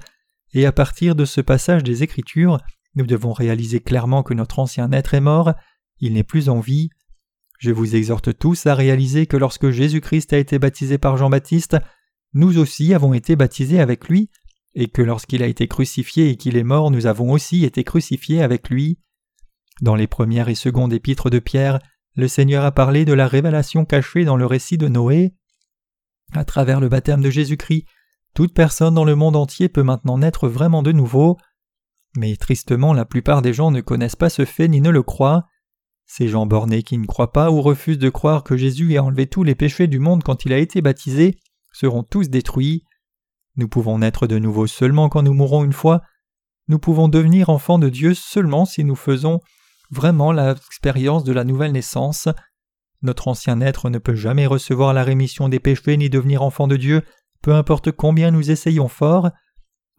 et à partir de ce passage des Écritures, nous devons réaliser clairement que notre ancien être est mort, il n'est plus en vie, je vous exhorte tous à réaliser que lorsque Jésus-Christ a été baptisé par Jean-Baptiste, nous aussi avons été baptisés avec lui, et que lorsqu'il a été crucifié et qu'il est mort, nous avons aussi été crucifiés avec lui. Dans les premières et secondes épîtres de Pierre, le Seigneur a parlé de la révélation cachée dans le récit de Noé. À travers le baptême de Jésus-Christ, toute personne dans le monde entier peut maintenant naître vraiment de nouveau. Mais tristement, la plupart des gens ne connaissent pas ce fait ni ne le croient. Ces gens bornés qui ne croient pas ou refusent de croire que Jésus ait enlevé tous les péchés du monde quand il a été baptisé seront tous détruits. Nous pouvons naître de nouveau seulement quand nous mourrons une fois. Nous pouvons devenir enfants de Dieu seulement si nous faisons vraiment l'expérience de la nouvelle naissance. Notre ancien être ne peut jamais recevoir la rémission des péchés ni devenir enfant de Dieu, peu importe combien nous essayons fort.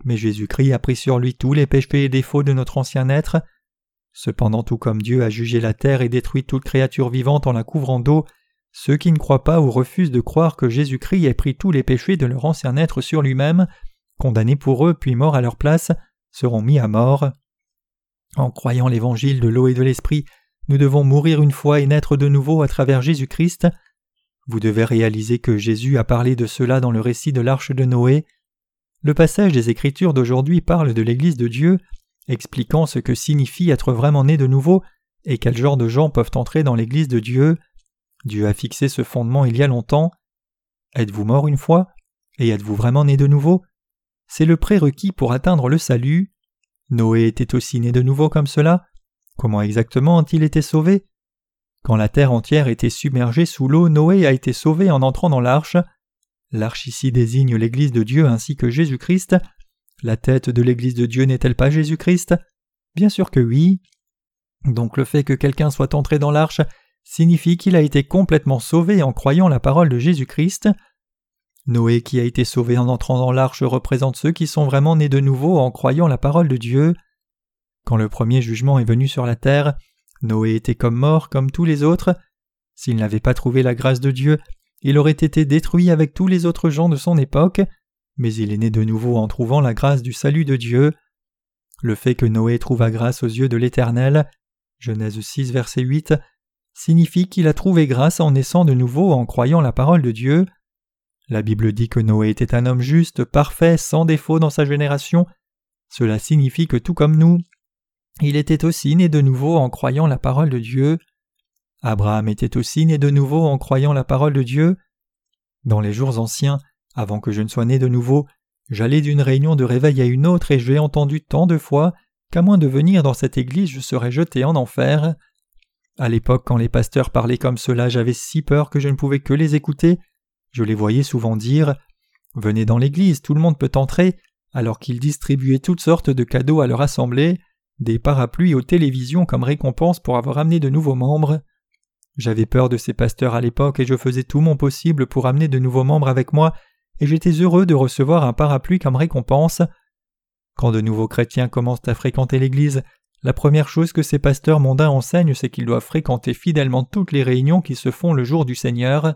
Mais Jésus-Christ a pris sur lui tous les péchés et défauts de notre ancien être. Cependant, tout comme Dieu a jugé la terre et détruit toute créature vivante en la couvrant d'eau, ceux qui ne croient pas ou refusent de croire que Jésus-Christ ait pris tous les péchés de leur ancien être sur lui-même, condamnés pour eux puis morts à leur place, seront mis à mort. En croyant l'évangile de l'eau et de l'esprit, nous devons mourir une fois et naître de nouveau à travers Jésus-Christ. Vous devez réaliser que Jésus a parlé de cela dans le récit de l'arche de Noé. Le passage des Écritures d'aujourd'hui parle de l'Église de Dieu, expliquant ce que signifie être vraiment né de nouveau et quel genre de gens peuvent entrer dans l'Église de Dieu. Dieu a fixé ce fondement il y a longtemps. Êtes-vous mort une fois Et êtes-vous vraiment né de nouveau? C'est le prérequis pour atteindre le salut. Noé était aussi né de nouveau comme cela. Comment exactement a-t-il été sauvé? Quand la terre entière était submergée sous l'eau, Noé a été sauvé en entrant dans l'arche. L'arche ici désigne l'Église de Dieu ainsi que Jésus-Christ, la tête de l'Église de Dieu n'est-elle pas Jésus-Christ? Bien sûr que oui. Donc le fait que quelqu'un soit entré dans l'arche signifie qu'il a été complètement sauvé en croyant la parole de Jésus-Christ. Noé qui a été sauvé en entrant dans l'arche représente ceux qui sont vraiment nés de nouveau en croyant la parole de Dieu. Quand le premier jugement est venu sur la terre, Noé était comme mort comme tous les autres. S'il n'avait pas trouvé la grâce de Dieu, il aurait été détruit avec tous les autres gens de son époque mais il est né de nouveau en trouvant la grâce du salut de Dieu. Le fait que Noé trouva grâce aux yeux de l'Éternel, Genèse 6, verset 8, signifie qu'il a trouvé grâce en naissant de nouveau en croyant la parole de Dieu. La Bible dit que Noé était un homme juste, parfait, sans défaut dans sa génération. Cela signifie que tout comme nous, il était aussi né de nouveau en croyant la parole de Dieu. Abraham était aussi né de nouveau en croyant la parole de Dieu. Dans les jours anciens, avant que je ne sois né de nouveau, j'allais d'une réunion de réveil à une autre et j'ai entendu tant de fois qu'à moins de venir dans cette église je serais jeté en enfer. À l'époque quand les pasteurs parlaient comme cela j'avais si peur que je ne pouvais que les écouter. Je les voyais souvent dire Venez dans l'église, tout le monde peut entrer, alors qu'ils distribuaient toutes sortes de cadeaux à leur assemblée, des parapluies aux télévisions comme récompense pour avoir amené de nouveaux membres. J'avais peur de ces pasteurs à l'époque et je faisais tout mon possible pour amener de nouveaux membres avec moi, et j'étais heureux de recevoir un parapluie comme récompense. Quand de nouveaux chrétiens commencent à fréquenter l'Église, la première chose que ces pasteurs mondains enseignent, c'est qu'ils doivent fréquenter fidèlement toutes les réunions qui se font le jour du Seigneur.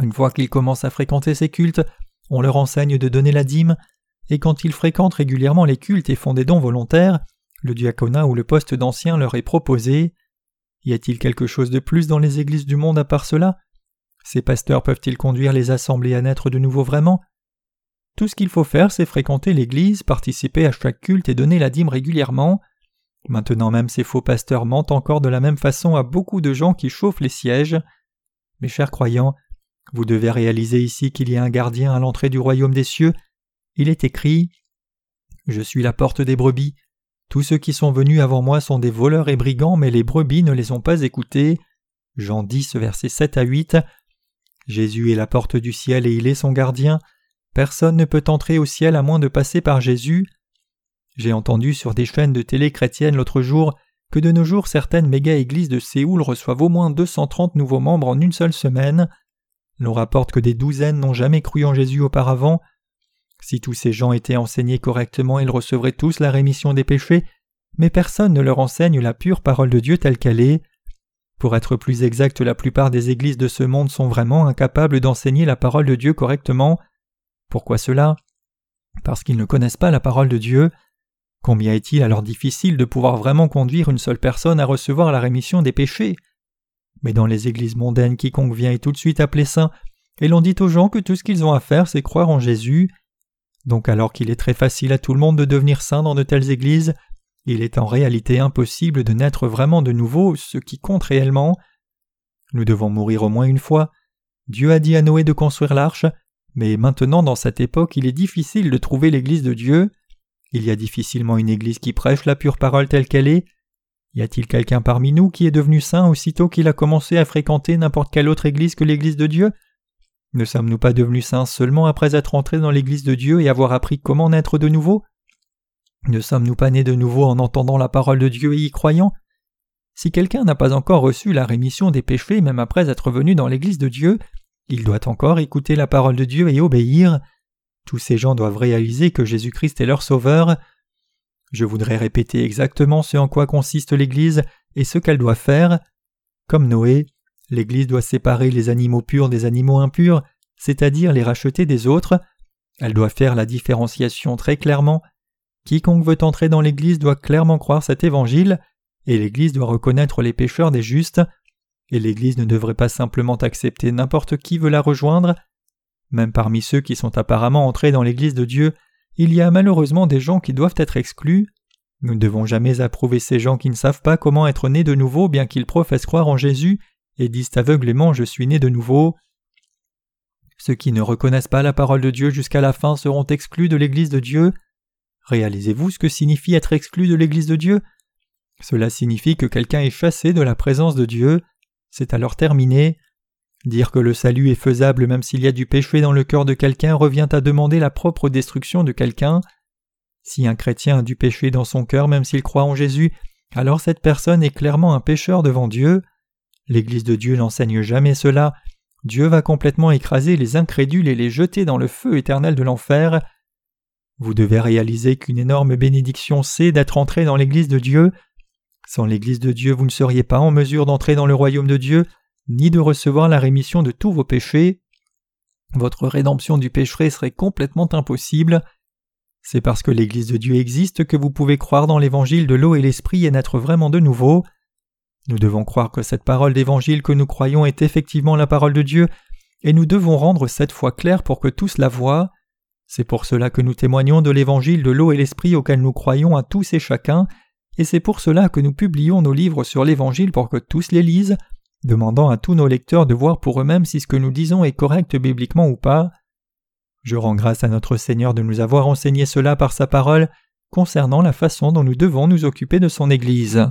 Une fois qu'ils commencent à fréquenter ces cultes, on leur enseigne de donner la dîme, et quand ils fréquentent régulièrement les cultes et font des dons volontaires, le diaconat ou le poste d'ancien leur est proposé. Y a-t-il quelque chose de plus dans les églises du monde à part cela? Ces pasteurs peuvent-ils conduire les assemblées à naître de nouveau vraiment? Tout ce qu'il faut faire, c'est fréquenter l'église, participer à chaque culte et donner la dîme régulièrement. Maintenant même ces faux pasteurs mentent encore de la même façon à beaucoup de gens qui chauffent les sièges. Mes chers croyants, vous devez réaliser ici qu'il y a un gardien à l'entrée du royaume des cieux. Il est écrit Je suis la porte des brebis. Tous ceux qui sont venus avant moi sont des voleurs et brigands, mais les brebis ne les ont pas écoutés. Jean 10, versets 7 à 8. Jésus est la porte du ciel et il est son gardien. Personne ne peut entrer au ciel à moins de passer par Jésus. J'ai entendu sur des chaînes de télé chrétiennes l'autre jour que de nos jours certaines méga-églises de Séoul reçoivent au moins 230 nouveaux membres en une seule semaine. L'on rapporte que des douzaines n'ont jamais cru en Jésus auparavant. Si tous ces gens étaient enseignés correctement, ils recevraient tous la rémission des péchés, mais personne ne leur enseigne la pure parole de Dieu telle qu'elle est. Pour être plus exact, la plupart des églises de ce monde sont vraiment incapables d'enseigner la parole de Dieu correctement. Pourquoi cela? Parce qu'ils ne connaissent pas la parole de Dieu. Combien est-il alors difficile de pouvoir vraiment conduire une seule personne à recevoir la rémission des péchés? Mais dans les églises mondaines, quiconque vient est tout de suite appelé saint, et l'on dit aux gens que tout ce qu'ils ont à faire, c'est croire en Jésus. Donc alors qu'il est très facile à tout le monde de devenir saint dans de telles églises, il est en réalité impossible de naître vraiment de nouveau, ce qui compte réellement. Nous devons mourir au moins une fois. Dieu a dit à Noé de construire l'arche, mais maintenant dans cette époque il est difficile de trouver l'Église de Dieu. Il y a difficilement une Église qui prêche la pure parole telle qu'elle est, y a-t-il quelqu'un parmi nous qui est devenu saint aussitôt qu'il a commencé à fréquenter n'importe quelle autre église que l'église de Dieu? Ne sommes-nous pas devenus saints seulement après être entrés dans l'église de Dieu et avoir appris comment naître de nouveau? Ne sommes-nous pas nés de nouveau en entendant la parole de Dieu et y croyant? Si quelqu'un n'a pas encore reçu la rémission des péchés même après être venu dans l'église de Dieu, il doit encore écouter la parole de Dieu et obéir. Tous ces gens doivent réaliser que Jésus-Christ est leur Sauveur. Je voudrais répéter exactement ce en quoi consiste l'Église et ce qu'elle doit faire. Comme Noé, l'Église doit séparer les animaux purs des animaux impurs, c'est-à-dire les racheter des autres. Elle doit faire la différenciation très clairement. Quiconque veut entrer dans l'Église doit clairement croire cet évangile, et l'Église doit reconnaître les pécheurs des justes, et l'Église ne devrait pas simplement accepter n'importe qui veut la rejoindre. Même parmi ceux qui sont apparemment entrés dans l'Église de Dieu, il y a malheureusement des gens qui doivent être exclus. Nous ne devons jamais approuver ces gens qui ne savent pas comment être nés de nouveau bien qu'ils professent croire en Jésus et disent aveuglément Je suis né de nouveau. Ceux qui ne reconnaissent pas la parole de Dieu jusqu'à la fin seront exclus de l'Église de Dieu. Réalisez-vous ce que signifie être exclu de l'Église de Dieu? Cela signifie que quelqu'un est chassé de la présence de Dieu. C'est alors terminé. Dire que le salut est faisable même s'il y a du péché dans le cœur de quelqu'un revient à demander la propre destruction de quelqu'un. Si un chrétien a du péché dans son cœur même s'il croit en Jésus, alors cette personne est clairement un pécheur devant Dieu. L'Église de Dieu n'enseigne jamais cela. Dieu va complètement écraser les incrédules et les jeter dans le feu éternel de l'enfer. Vous devez réaliser qu'une énorme bénédiction c'est d'être entré dans l'Église de Dieu. Sans l'Église de Dieu, vous ne seriez pas en mesure d'entrer dans le royaume de Dieu, ni de recevoir la rémission de tous vos péchés. Votre rédemption du péché serait complètement impossible. C'est parce que l'Église de Dieu existe que vous pouvez croire dans l'Évangile de l'eau et l'Esprit et naître vraiment de nouveau. Nous devons croire que cette parole d'Évangile que nous croyons est effectivement la parole de Dieu, et nous devons rendre cette foi claire pour que tous la voient. C'est pour cela que nous témoignons de l'Évangile de l'eau et l'Esprit auquel nous croyons à tous et chacun, et c'est pour cela que nous publions nos livres sur l'Évangile pour que tous les lisent, demandant à tous nos lecteurs de voir pour eux-mêmes si ce que nous disons est correct bibliquement ou pas. Je rends grâce à notre Seigneur de nous avoir enseigné cela par sa parole concernant la façon dont nous devons nous occuper de son Église.